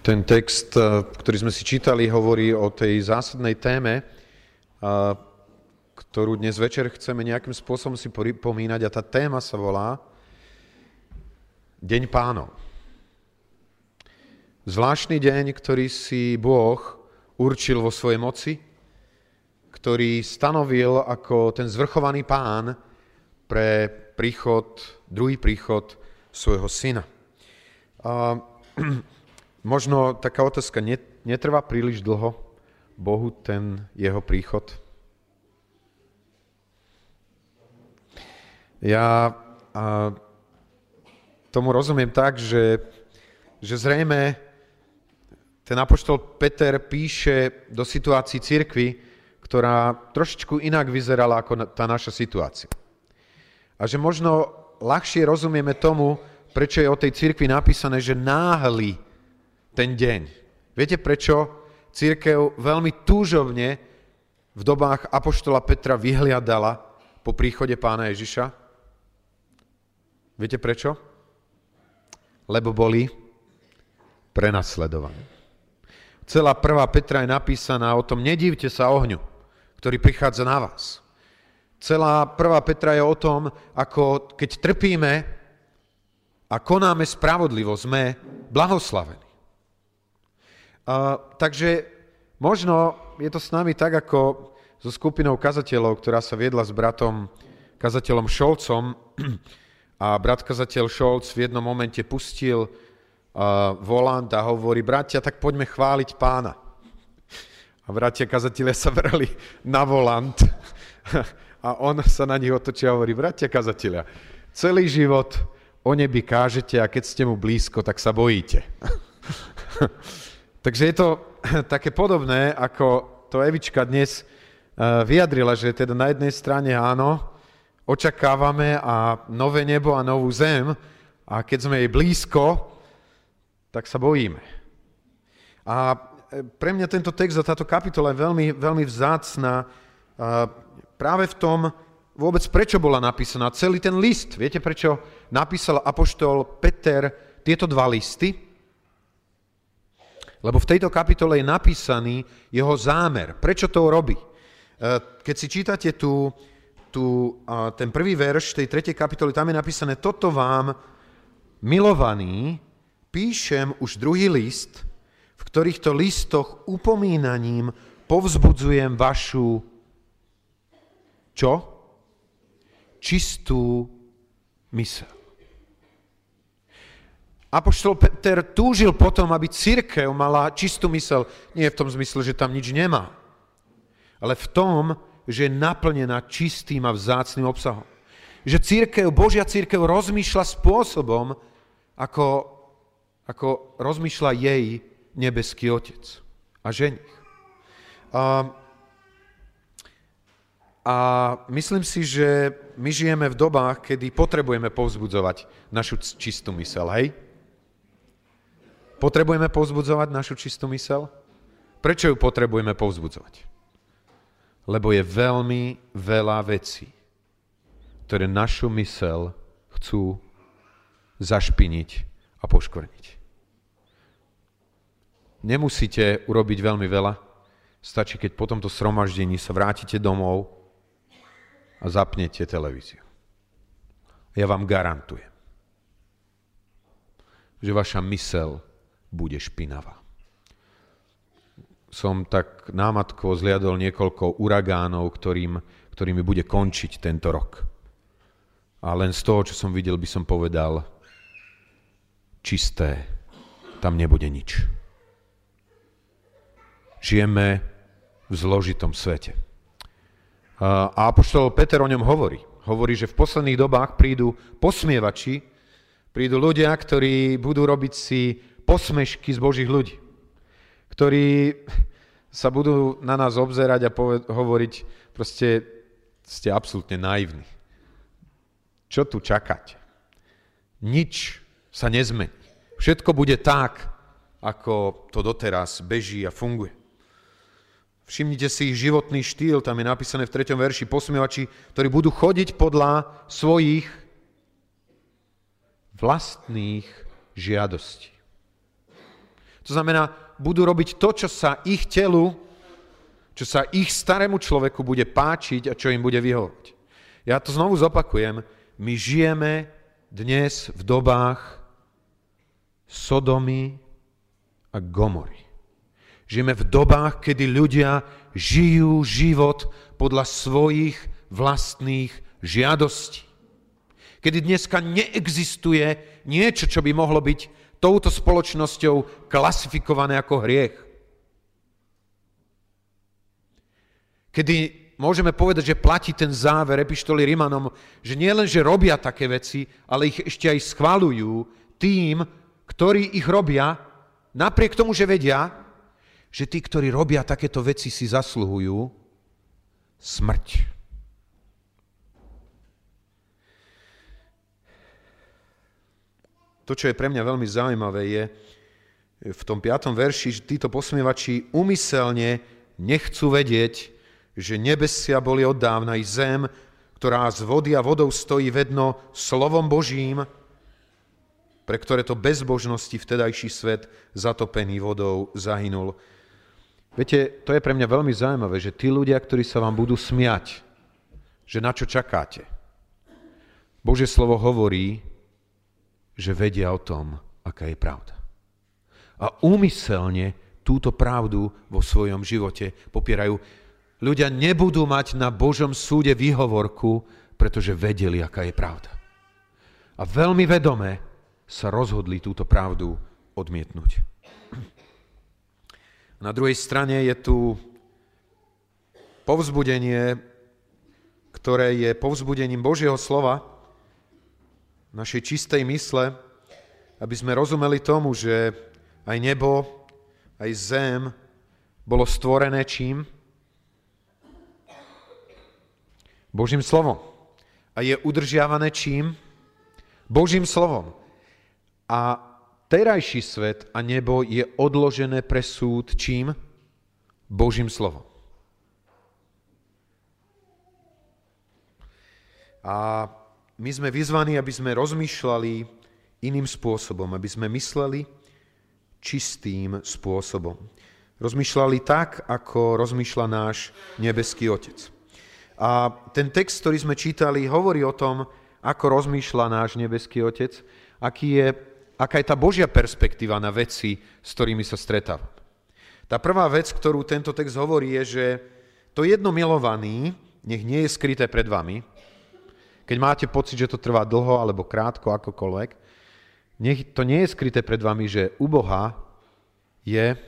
Ten text, eh, ktorý sme si čítali, hovorí o tej zásadnej téme, eh, ktorú dnes večer chceme nejakým spôsobom si pripomínať a tá téma sa volá Deň pánov. Zvláštny deň, ktorý si Boh určil vo svojej moci, ktorý stanovil ako ten zvrchovaný pán pre príchod, druhý príchod svojho syna. A, možno taká otázka, netrvá príliš dlho Bohu ten jeho príchod? Ja a, tomu rozumiem tak, že, že zrejme ten apoštol Peter píše do situácií cirkvy, ktorá trošičku inak vyzerala ako tá naša situácia. A že možno ľahšie rozumieme tomu, prečo je o tej cirkvi napísané, že náhli ten deň. Viete prečo? Církev veľmi túžovne v dobách Apoštola Petra vyhliadala po príchode pána Ježiša. Viete prečo? Lebo boli prenasledovaní. Celá prvá Petra je napísaná o tom, nedívte sa ohňu, ktorý prichádza na vás. Celá prvá Petra je o tom, ako keď trpíme a konáme spravodlivo, sme blahoslavení. Takže možno je to s nami tak, ako so skupinou kazateľov, ktorá sa viedla s bratom kazateľom Šolcom a brat kazateľ Šolc v jednom momente pustil uh, volant a hovorí, bratia, tak poďme chváliť pána. A bratia kazatelia sa vrali na volant a on sa na nich otočia a hovorí, bratia kazatelia, celý život o nebi kážete a keď ste mu blízko, tak sa bojíte. Takže je to také podobné, ako to Evička dnes eh, vyjadrila, že teda na jednej strane áno, očakávame a nové nebo a novú zem a keď sme jej blízko, tak sa bojíme. A eh, pre mňa tento text a táto kapitola je veľmi, veľmi vzácná práve v tom, vôbec prečo bola napísaná. Celý ten list, viete prečo napísal apoštol Peter tieto dva listy? Lebo v tejto kapitole je napísaný jeho zámer. Prečo to robí? E, keď si čítate tu, tu, ten prvý verš tej tretej kapitoly, tam je napísané, toto vám, milovaní, píšem už druhý list, v ktorýchto listoch upomínaním povzbudzujem vašu čo? Čistú mysel. Apoštol Peter túžil potom, aby církev mala čistú mysel. Nie v tom zmysle, že tam nič nemá, ale v tom, že je naplnená čistým a vzácným obsahom. Že církev, Božia církev rozmýšľa spôsobom, ako, ako rozmýšľa jej nebeský otec a ženich. Um, a myslím si, že my žijeme v dobách, kedy potrebujeme povzbudzovať našu čistú mysel, hej? Potrebujeme povzbudzovať našu čistú mysel? Prečo ju potrebujeme povzbudzovať? Lebo je veľmi veľa vecí, ktoré našu mysel chcú zašpiniť a poškvrniť. Nemusíte urobiť veľmi veľa, stačí, keď po tomto sromaždení sa vrátite domov a zapnete televíziu. Ja vám garantujem, že vaša mysel bude špinavá. Som tak námatko zliadol niekoľko uragánov, ktorým, ktorými bude končiť tento rok. A len z toho, čo som videl, by som povedal, čisté, tam nebude nič. Žijeme v zložitom svete. A apoštol Peter o ňom hovorí. Hovorí, že v posledných dobách prídu posmievači, prídu ľudia, ktorí budú robiť si posmešky z Božích ľudí. Ktorí sa budú na nás obzerať a poved- hovoriť, proste ste absolútne naivní. Čo tu čakať? Nič sa nezmení. Všetko bude tak, ako to doteraz beží a funguje. Všimnite si ich životný štýl, tam je napísané v 3. verši, posmievači, ktorí budú chodiť podľa svojich vlastných žiadostí. To znamená, budú robiť to, čo sa ich telu, čo sa ich starému človeku bude páčiť a čo im bude vyhovať. Ja to znovu zopakujem. My žijeme dnes v dobách Sodomy a Gomory. Žijeme v dobách, kedy ľudia žijú život podľa svojich vlastných žiadostí. Kedy dneska neexistuje niečo, čo by mohlo byť touto spoločnosťou klasifikované ako hriech. Kedy môžeme povedať, že platí ten záver epištoly Rimanom, že nie len, že robia také veci, ale ich ešte aj schvalujú tým, ktorí ich robia, napriek tomu, že vedia, že tí, ktorí robia takéto veci, si zasluhujú smrť. To, čo je pre mňa veľmi zaujímavé, je v tom piatom verši, že títo posmievači umyselne nechcú vedieť, že nebesia boli od dávna i zem, ktorá z vody a vodou stojí vedno slovom Božím, pre ktoré to bezbožnosti vtedajší svet zatopený vodou zahynul. Viete, to je pre mňa veľmi zaujímavé, že tí ľudia, ktorí sa vám budú smiať, že na čo čakáte. Bože slovo hovorí, že vedia o tom, aká je pravda. A úmyselne túto pravdu vo svojom živote popierajú. Ľudia nebudú mať na Božom súde výhovorku, pretože vedeli, aká je pravda. A veľmi vedome sa rozhodli túto pravdu odmietnúť. Na druhej strane je tu povzbudenie, ktoré je povzbudením Božieho slova, našej čistej mysle, aby sme rozumeli tomu, že aj nebo, aj zem bolo stvorené čím? Božím slovom. A je udržiavané čím? Božím slovom. A terajší svet a nebo je odložené pre súd čím? Božím slovom. A my sme vyzvaní, aby sme rozmýšľali iným spôsobom, aby sme mysleli čistým spôsobom. Rozmýšľali tak, ako rozmýšľa náš nebeský Otec. A ten text, ktorý sme čítali, hovorí o tom, ako rozmýšľa náš nebeský Otec, aký je, aká je tá Božia perspektíva na veci, s ktorými sa stretáva. Tá prvá vec, ktorú tento text hovorí, je, že to jedno milovaný, nech nie je skryté pred vami, keď máte pocit, že to trvá dlho alebo krátko, akokoľvek, nech to nie je skryté pred vami, že u Boha je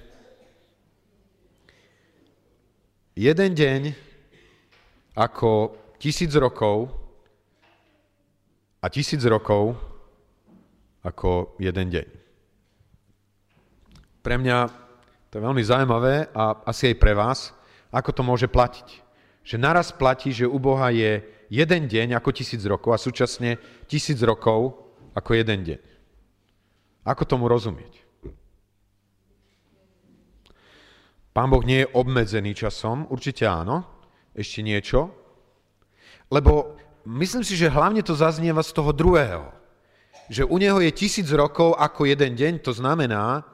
jeden deň ako tisíc rokov a tisíc rokov ako jeden deň. Pre mňa to je veľmi zaujímavé a asi aj pre vás, ako to môže platiť. Že naraz platí, že u Boha je jeden deň ako tisíc rokov a súčasne tisíc rokov ako jeden deň. Ako tomu rozumieť? Pán Boh nie je obmedzený časom, určite áno, ešte niečo, lebo myslím si, že hlavne to zaznieva z toho druhého, že u neho je tisíc rokov ako jeden deň, to znamená,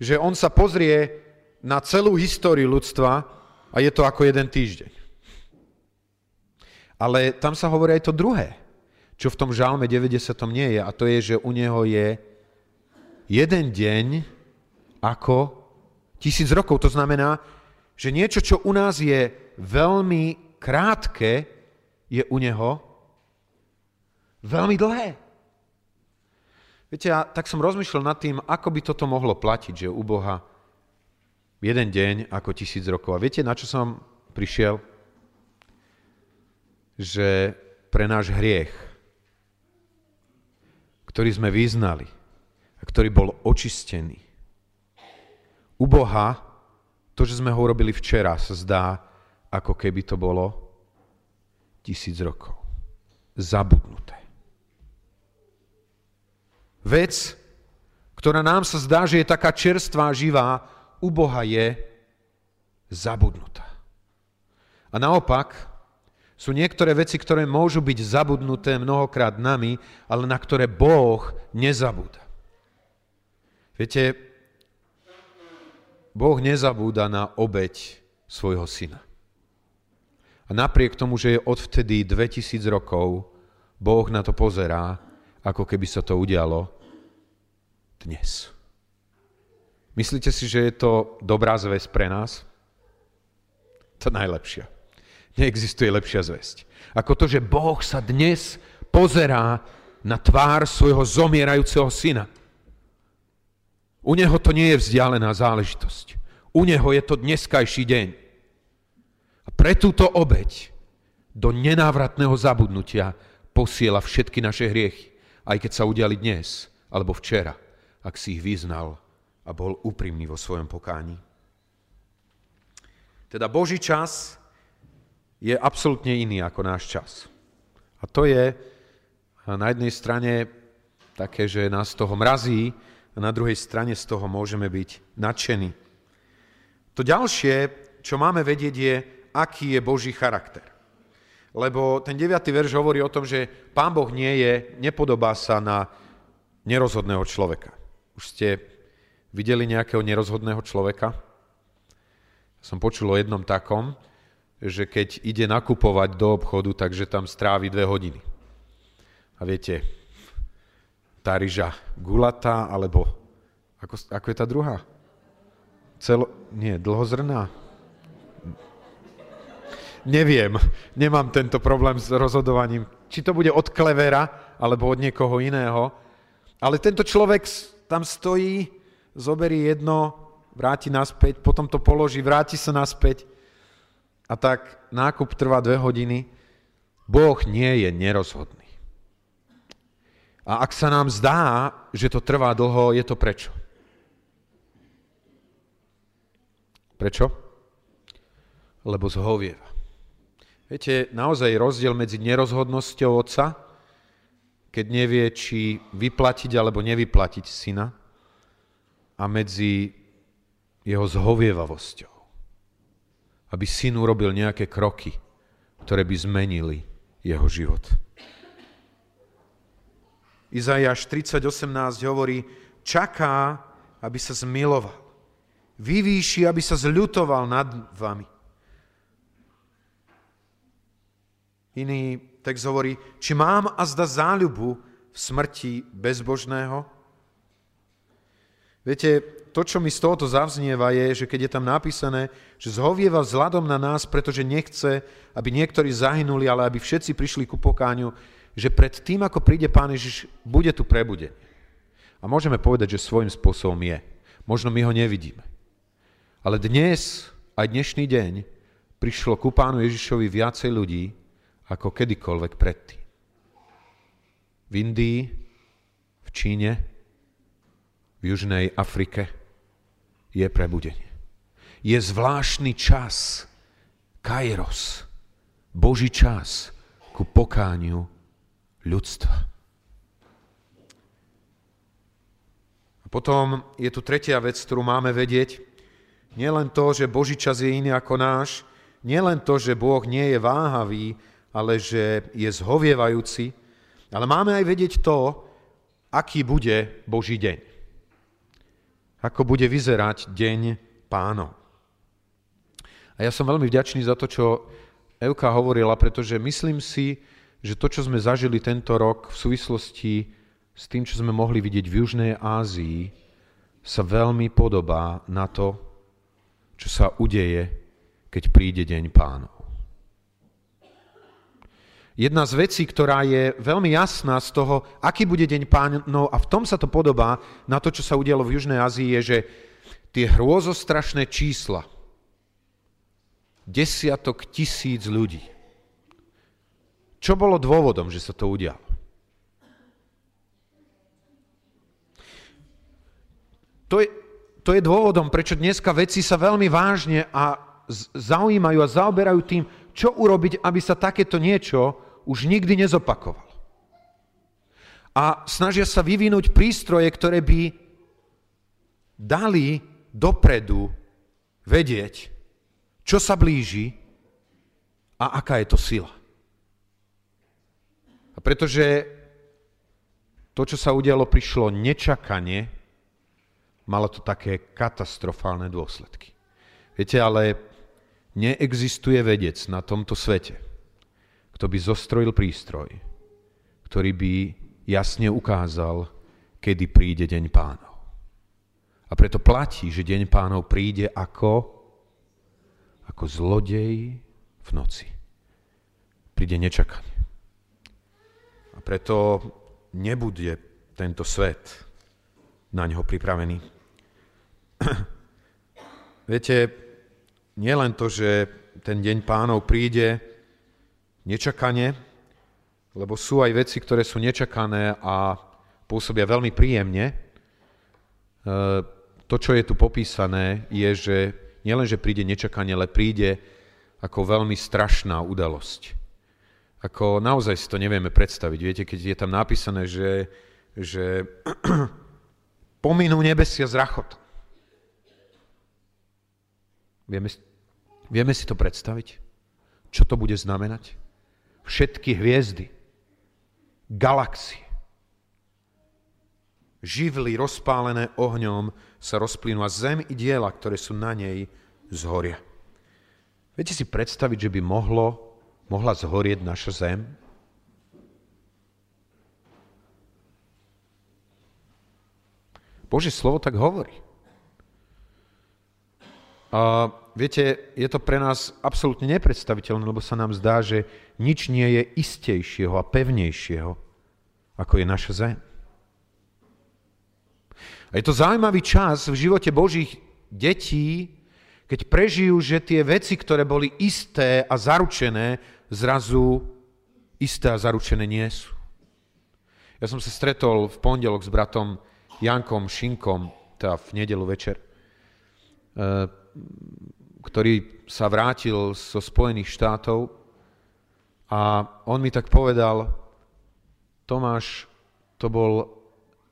že on sa pozrie na celú históriu ľudstva a je to ako jeden týždeň. Ale tam sa hovorí aj to druhé, čo v tom žálme 90. nie je, a to je, že u neho je jeden deň ako tisíc rokov. To znamená, že niečo, čo u nás je veľmi krátke, je u neho veľmi dlhé. Viete, ja tak som rozmýšľal nad tým, ako by toto mohlo platiť, že u Boha jeden deň ako tisíc rokov. A viete, na čo som prišiel? Že pre náš hriech, ktorý sme vyznali a ktorý bol očistený, u Boha to, že sme ho urobili včera, sa zdá, ako keby to bolo tisíc rokov. Zabudnuté. Vec, ktorá nám sa zdá, že je taká čerstvá, živá, u Boha je zabudnutá. A naopak, sú niektoré veci, ktoré môžu byť zabudnuté mnohokrát nami, ale na ktoré Boh nezabúda. Viete, Boh nezabúda na obeď svojho syna. A napriek tomu, že je odvtedy 2000 rokov, Boh na to pozerá, ako keby sa to udialo dnes. Myslíte si, že je to dobrá zväzť pre nás? To najlepšia. Neexistuje lepšia zväzť. Ako to, že Boh sa dnes pozerá na tvár svojho zomierajúceho syna. U neho to nie je vzdialená záležitosť. U neho je to dneskajší deň. A pre túto obeď do nenávratného zabudnutia posiela všetky naše hriechy, aj keď sa udiali dnes alebo včera, ak si ich vyznal a bol úprimný vo svojom pokáni. Teda Boží čas je absolútne iný ako náš čas. A to je na jednej strane také, že nás toho mrazí, a na druhej strane z toho môžeme byť nadšení. To ďalšie, čo máme vedieť, je, aký je Boží charakter. Lebo ten 9. verš hovorí o tom, že Pán Boh nie je, nepodobá sa na nerozhodného človeka. Už ste videli nejakého nerozhodného človeka? Som počul o jednom takom, že keď ide nakupovať do obchodu, takže tam strávi dve hodiny. A viete, tá ryža gulatá, alebo ako, ako je tá druhá? Celo, nie, dlhozrná? Neviem, nemám tento problém s rozhodovaním, či to bude od klevera, alebo od niekoho iného. Ale tento človek tam stojí, zoberí jedno, vráti naspäť, potom to položí, vráti sa naspäť a tak nákup trvá dve hodiny, Boh nie je nerozhodný. A ak sa nám zdá, že to trvá dlho, je to prečo? Prečo? Lebo zhovieva. Viete, naozaj rozdiel medzi nerozhodnosťou otca, keď nevie, či vyplatiť alebo nevyplatiť syna, a medzi jeho zhovievavosťou aby syn urobil nejaké kroky, ktoré by zmenili jeho život. Izaiáš 30.18 hovorí, čaká, aby sa zmiloval. Vyvýši, aby sa zľutoval nad vami. Iný text hovorí, či mám a zda záľubu v smrti bezbožného? Viete, to, čo mi z tohoto zavznieva, je, že keď je tam napísané, že zhovieva vzhľadom na nás, pretože nechce, aby niektorí zahynuli, ale aby všetci prišli ku pokáňu, že pred tým, ako príde Pán Ježiš, bude tu prebudenie. A môžeme povedať, že svojím spôsobom je. Možno my ho nevidíme. Ale dnes, aj dnešný deň, prišlo ku Pánu Ježišovi viacej ľudí, ako kedykoľvek predtým. V Indii, v Číne, v Južnej Afrike, je prebudenie. Je zvláštny čas, kairos, Boží čas ku pokániu ľudstva. A potom je tu tretia vec, ktorú máme vedieť. Nielen to, že Boží čas je iný ako náš, nielen to, že Boh nie je váhavý, ale že je zhovievajúci, ale máme aj vedieť to, aký bude Boží deň ako bude vyzerať deň pánov. A ja som veľmi vďačný za to, čo Evka hovorila, pretože myslím si, že to, čo sme zažili tento rok v súvislosti s tým, čo sme mohli vidieť v Južnej Ázii, sa veľmi podobá na to, čo sa udeje, keď príde deň pánov. Jedna z vecí, ktorá je veľmi jasná z toho, aký bude deň pánov a v tom sa to podobá na to, čo sa udialo v Južnej Ázii, je, že tie hrôzostrašné čísla, desiatok tisíc ľudí. Čo bolo dôvodom, že sa to udialo? To je, to je dôvodom, prečo dneska veci sa veľmi vážne a zaujímajú a zaoberajú tým, čo urobiť, aby sa takéto niečo už nikdy nezopakoval. A snažia sa vyvinúť prístroje, ktoré by dali dopredu vedieť, čo sa blíži a aká je to sila. A pretože to, čo sa udialo, prišlo nečakane malo to také katastrofálne dôsledky. Viete, ale neexistuje vedec na tomto svete, kto by zostrojil prístroj, ktorý by jasne ukázal, kedy príde deň pánov. A preto platí, že deň pánov príde ako, ako zlodej v noci. Príde nečakanie. A preto nebude tento svet na ňo pripravený. Viete, nie len to, že ten deň pánov príde nečakane, lebo sú aj veci, ktoré sú nečakané a pôsobia veľmi príjemne. E, to, čo je tu popísané, je, že nielen, že príde nečakanie, ale príde ako veľmi strašná udalosť. Ako naozaj si to nevieme predstaviť. Viete, keď je tam napísané, že, že pominú nebesia z. Vieme, vieme si to predstaviť? Čo to bude znamenať? Všetky hviezdy, galaxie, živly rozpálené ohňom sa rozplynú a zem i diela, ktoré sú na nej, zhoria. Viete si predstaviť, že by mohlo, mohla zhorieť naša zem? Bože slovo tak hovorí. A viete, je to pre nás absolútne nepredstaviteľné, lebo sa nám zdá, že nič nie je istejšieho a pevnejšieho, ako je naša zem. A je to zaujímavý čas v živote Božích detí, keď prežijú, že tie veci, ktoré boli isté a zaručené, zrazu isté a zaručené nie sú. Ja som sa stretol v pondelok s bratom Jankom Šinkom, teda v nedelu večer, eh, ktorý sa vrátil zo Spojených štátov a on mi tak povedal, Tomáš, to bol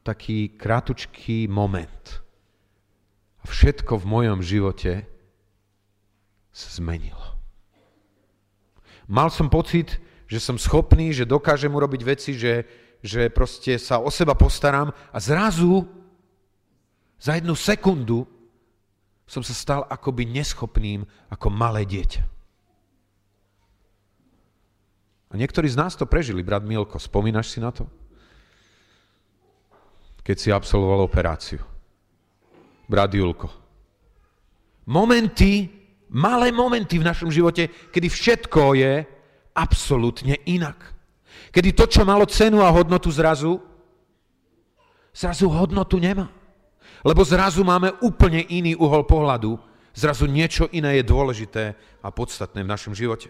taký krátučký moment. Všetko v mojom živote sa zmenilo. Mal som pocit, že som schopný, že dokážem urobiť veci, že že proste sa o seba postaram a zrazu za jednu sekundu som sa stal akoby neschopným ako malé dieťa. A niektorí z nás to prežili, brat Milko. Spomínaš si na to? Keď si absolvoval operáciu. Brat Julko. Momenty, malé momenty v našom živote, kedy všetko je absolútne inak. Kedy to, čo malo cenu a hodnotu zrazu, zrazu hodnotu nemá. Lebo zrazu máme úplne iný uhol pohľadu. Zrazu niečo iné je dôležité a podstatné v našom živote.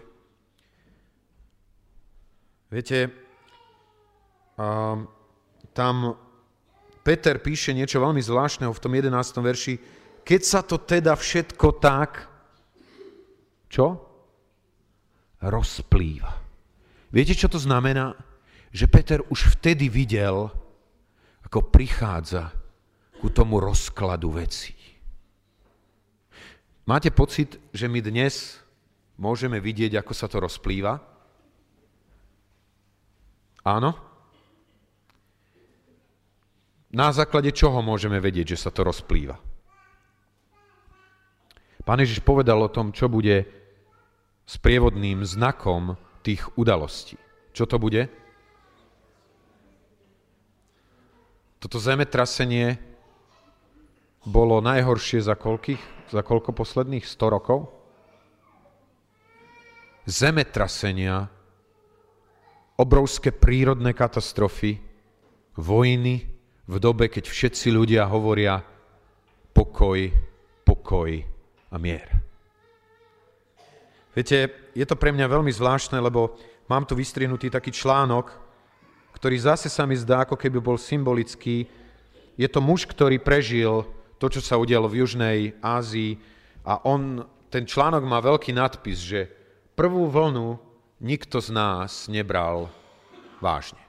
Viete, um, tam Peter píše niečo veľmi zvláštneho v tom 11. verši. Keď sa to teda všetko tak, čo? Rozplýva. Viete, čo to znamená? Že Peter už vtedy videl, ako prichádza ku tomu rozkladu vecí. Máte pocit, že my dnes môžeme vidieť, ako sa to rozplýva? Áno? Na základe čoho môžeme vedieť, že sa to rozplýva? Pán Ježiš povedal o tom, čo bude sprievodným znakom tých udalostí. Čo to bude? Toto zemetrasenie bolo najhoršie za, koľkých, za koľko posledných 100 rokov? Zemetrasenia, obrovské prírodné katastrofy, vojny v dobe, keď všetci ľudia hovoria pokoj, pokoj a mier. Viete, je to pre mňa veľmi zvláštne, lebo mám tu vystrihnutý taký článok, ktorý zase sa mi zdá, ako keby bol symbolický. Je to muž, ktorý prežil to, čo sa udialo v Južnej Ázii a on, ten článok má veľký nadpis, že prvú vlnu nikto z nás nebral vážne.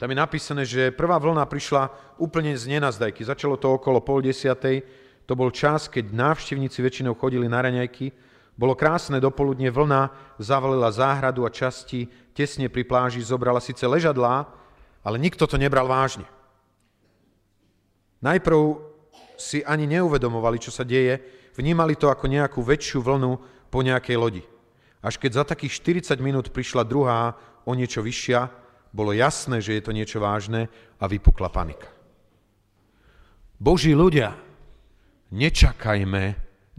Tam je napísané, že prvá vlna prišla úplne z nenazdajky. Začalo to okolo pol desiatej, to bol čas, keď návštevníci väčšinou chodili na raňajky. Bolo krásne dopoludne, vlna zavalila záhradu a časti, tesne pri pláži zobrala síce ležadlá, ale nikto to nebral vážne. Najprv si ani neuvedomovali, čo sa deje, vnímali to ako nejakú väčšiu vlnu po nejakej lodi. Až keď za takých 40 minút prišla druhá, o niečo vyššia, bolo jasné, že je to niečo vážne a vypukla panika. Boží ľudia, nečakajme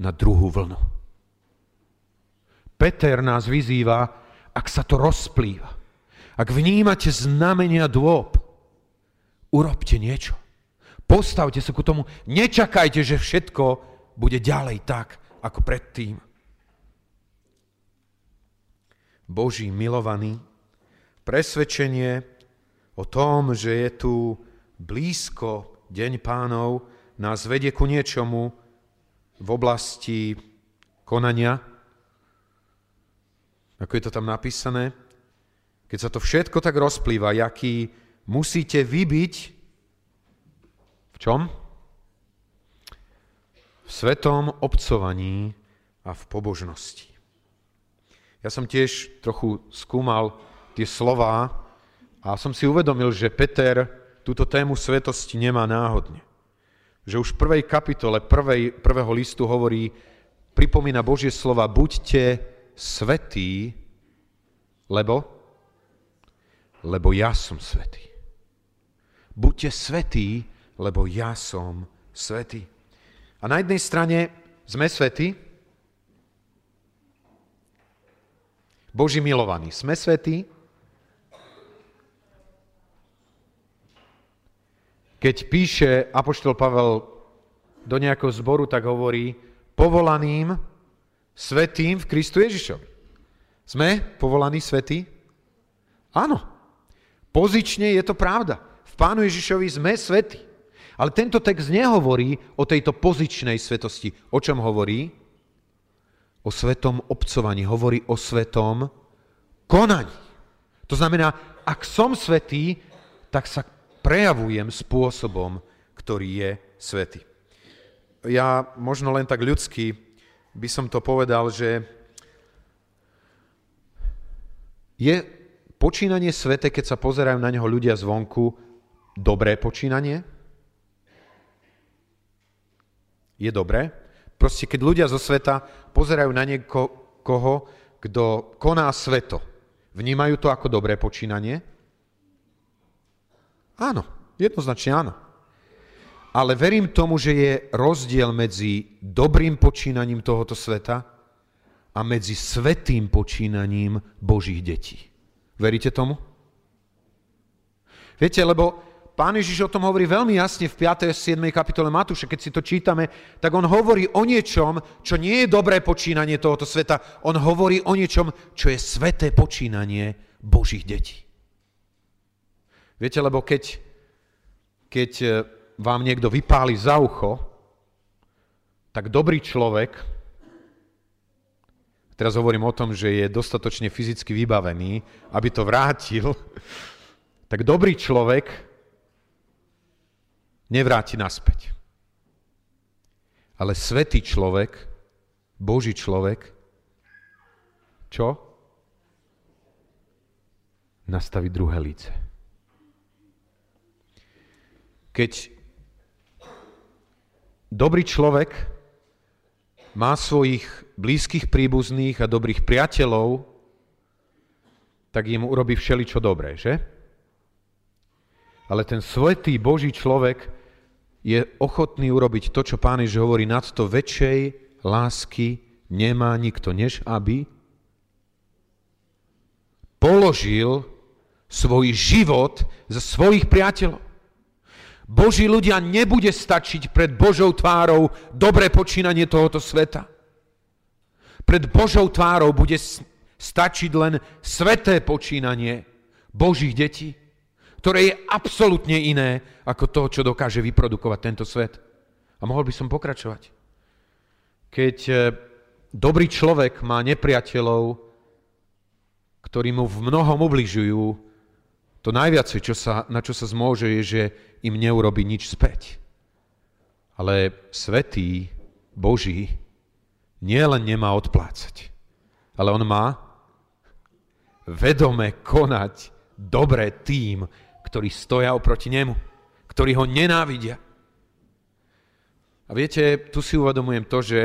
na druhú vlnu. Peter nás vyzýva, ak sa to rozplýva, ak vnímate znamenia dôb, urobte niečo. Postavte sa ku tomu, nečakajte, že všetko bude ďalej tak, ako predtým. Boží milovaný, presvedčenie o tom, že je tu blízko Deň pánov, nás vedie ku niečomu v oblasti konania, ako je to tam napísané, keď sa to všetko tak rozplýva, jaký musíte vybiť čom? V svetom obcovaní a v pobožnosti. Ja som tiež trochu skúmal tie slova a som si uvedomil, že Peter túto tému svetosti nemá náhodne. Že už v prvej kapitole prvej, prvého listu hovorí, pripomína Božie slova, buďte svetý, lebo? Lebo ja som svetý. Buďte svetí, lebo ja som svetý. A na jednej strane sme svetí, Boží milovaní. Sme svetí, keď píše Apoštol Pavel do nejakého zboru, tak hovorí povolaným svetým v Kristu Ježišovi. Sme povolaní svetí? Áno. Pozične je to pravda. V Pánu Ježišovi sme svetí. Ale tento text nehovorí o tejto pozičnej svetosti. O čom hovorí? O svetom obcovaní. Hovorí o svetom konaní. To znamená, ak som svetý, tak sa prejavujem spôsobom, ktorý je svetý. Ja možno len tak ľudsky by som to povedal, že je počínanie svete, keď sa pozerajú na neho ľudia zvonku, dobré počínanie? Je dobré? Proste, keď ľudia zo sveta pozerajú na niekoho, kto koná sveto, vnímajú to ako dobré počínanie? Áno, jednoznačne áno. Ale verím tomu, že je rozdiel medzi dobrým počínaním tohoto sveta a medzi svetým počínaním Božích detí. Veríte tomu? Viete, lebo Pán Ježiš o tom hovorí veľmi jasne v 5. a 7. kapitole Matúša. Keď si to čítame, tak on hovorí o niečom, čo nie je dobré počínanie tohoto sveta. On hovorí o niečom, čo je sveté počínanie Božích detí. Viete, lebo keď, keď vám niekto vypáli za ucho, tak dobrý človek, teraz hovorím o tom, že je dostatočne fyzicky vybavený, aby to vrátil, tak dobrý človek nevráti naspäť. Ale svetý človek, Boží človek, čo? Nastaví druhé líce. Keď dobrý človek má svojich blízkych príbuzných a dobrých priateľov, tak im urobí všeličo dobré, že? Ale ten svetý Boží človek je ochotný urobiť to, čo Pán Ježiš hovorí, nad to väčšej lásky nemá nikto, než aby položil svoj život za svojich priateľov. Boží ľudia nebude stačiť pred Božou tvárou dobré počínanie tohoto sveta. Pred Božou tvárou bude stačiť len sveté počínanie Božích detí, ktoré je absolútne iné ako to, čo dokáže vyprodukovať tento svet. A mohol by som pokračovať. Keď e, dobrý človek má nepriateľov, ktorí mu v mnohom ubližujú, to najviac, čo sa, na čo sa zmôže, je, že im neurobi nič späť. Ale svetý Boží nie len nemá odplácať, ale on má vedome konať dobre tým, ktorí stoja oproti nemu, ktorí ho nenávidia. A viete, tu si uvedomujem to, že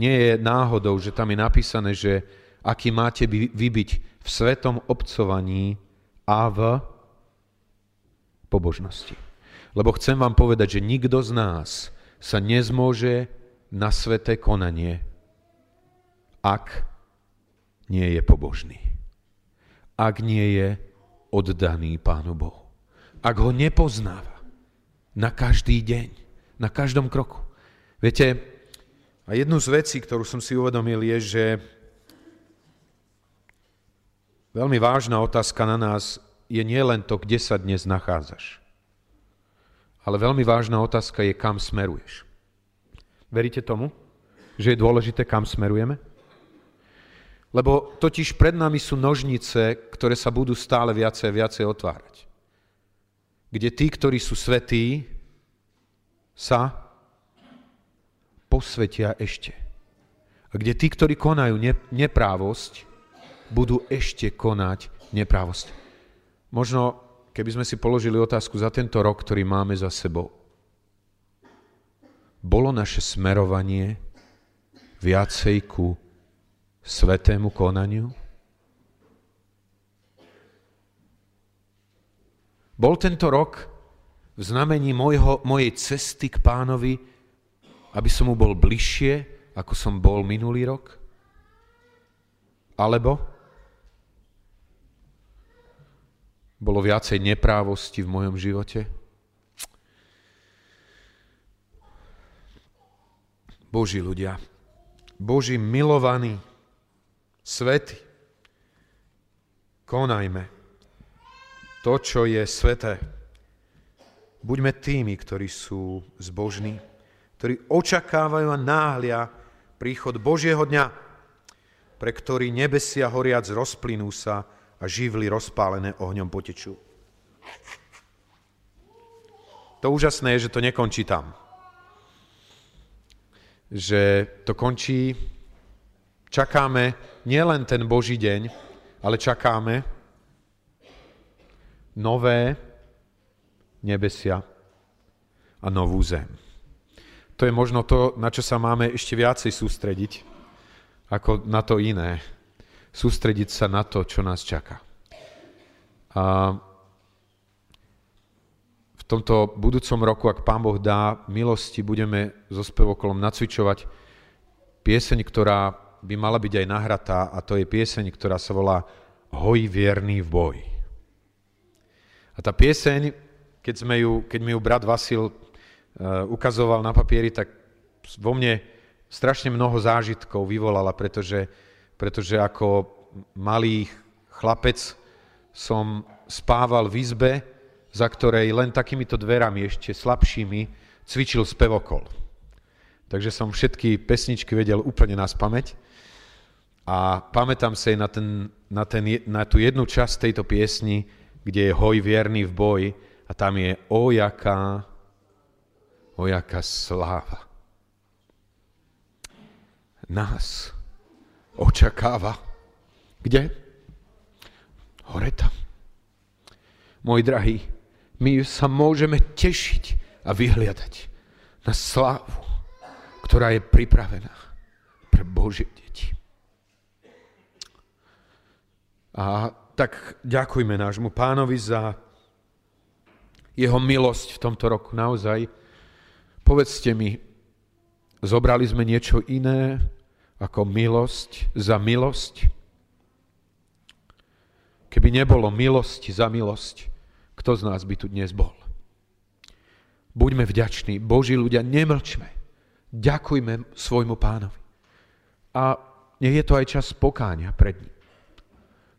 nie je náhodou, že tam je napísané, že aký máte vybiť v svetom obcovaní a v pobožnosti. Lebo chcem vám povedať, že nikto z nás sa nezmôže na sveté konanie, ak nie je pobožný. Ak nie je oddaný Pánu Bohu. Ak ho nepoznáva na každý deň, na každom kroku. Viete, a jednu z vecí, ktorú som si uvedomil, je, že veľmi vážna otázka na nás je nielen to, kde sa dnes nachádzaš. Ale veľmi vážna otázka je, kam smeruješ. Veríte tomu, že je dôležité, kam smerujeme? Lebo totiž pred nami sú nožnice, ktoré sa budú stále viacej a viacej otvárať. Kde tí, ktorí sú svetí, sa posvetia ešte. A kde tí, ktorí konajú neprávosť, budú ešte konať neprávosť. Možno keby sme si položili otázku za tento rok, ktorý máme za sebou. Bolo naše smerovanie viacej ku svetému konaniu? Bol tento rok v znamení mojho, mojej cesty k pánovi, aby som mu bol bližšie, ako som bol minulý rok? Alebo Bolo viacej neprávosti v mojom živote? Boží ľudia, Boží milovaní, svety, konajme to, čo je sveté. Buďme tými, ktorí sú zbožní, ktorí očakávajú a náhlia príchod Božieho dňa, pre ktorý nebesia horiac rozplynú sa a živly rozpálené ohňom potečú. To úžasné je, že to nekončí tam. Že to končí, čakáme nielen ten Boží deň, ale čakáme nové nebesia a novú zem. To je možno to, na čo sa máme ešte viacej sústrediť, ako na to iné sústrediť sa na to, čo nás čaká. A v tomto budúcom roku, ak Pán Boh dá milosti, budeme so spevokolom nacvičovať pieseň, ktorá by mala byť aj nahratá a to je pieseň, ktorá sa volá Hoj vierný v boji. A tá pieseň, keď, sme ju, keď mi ju brat Vasil uh, ukazoval na papieri, tak vo mne strašne mnoho zážitkov vyvolala, pretože pretože ako malý chlapec som spával v izbe, za ktorej len takýmito dverami ešte slabšími cvičil spevokol. Takže som všetky pesničky vedel úplne na spameť. A pamätám sa aj na, ten, na, ten, na tú jednu časť tejto piesni, kde je hoj vierný v boji a tam je o jaká, o jaká sláva. Nás očakáva. Kde? Hore tam. Môj drahý, my sa môžeme tešiť a vyhliadať na slávu, ktorá je pripravená pre Božie deti. A tak ďakujme nášmu pánovi za jeho milosť v tomto roku. Naozaj, povedzte mi, zobrali sme niečo iné, ako milosť za milosť. Keby nebolo milosti za milosť, kto z nás by tu dnes bol? Buďme vďační, Boží ľudia, nemlčme. Ďakujme svojmu pánovi. A nech je to aj čas pokáňa pred ním.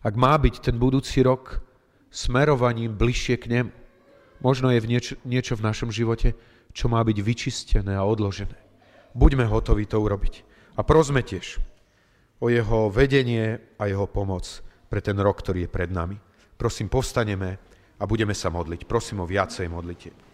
Ak má byť ten budúci rok smerovaním bližšie k nemu, možno je v niečo, niečo v našom živote, čo má byť vyčistené a odložené. Buďme hotoví to urobiť. A prosme tiež o jeho vedenie a jeho pomoc pre ten rok, ktorý je pred nami. Prosím, povstaneme a budeme sa modliť. Prosím o viacej modlite.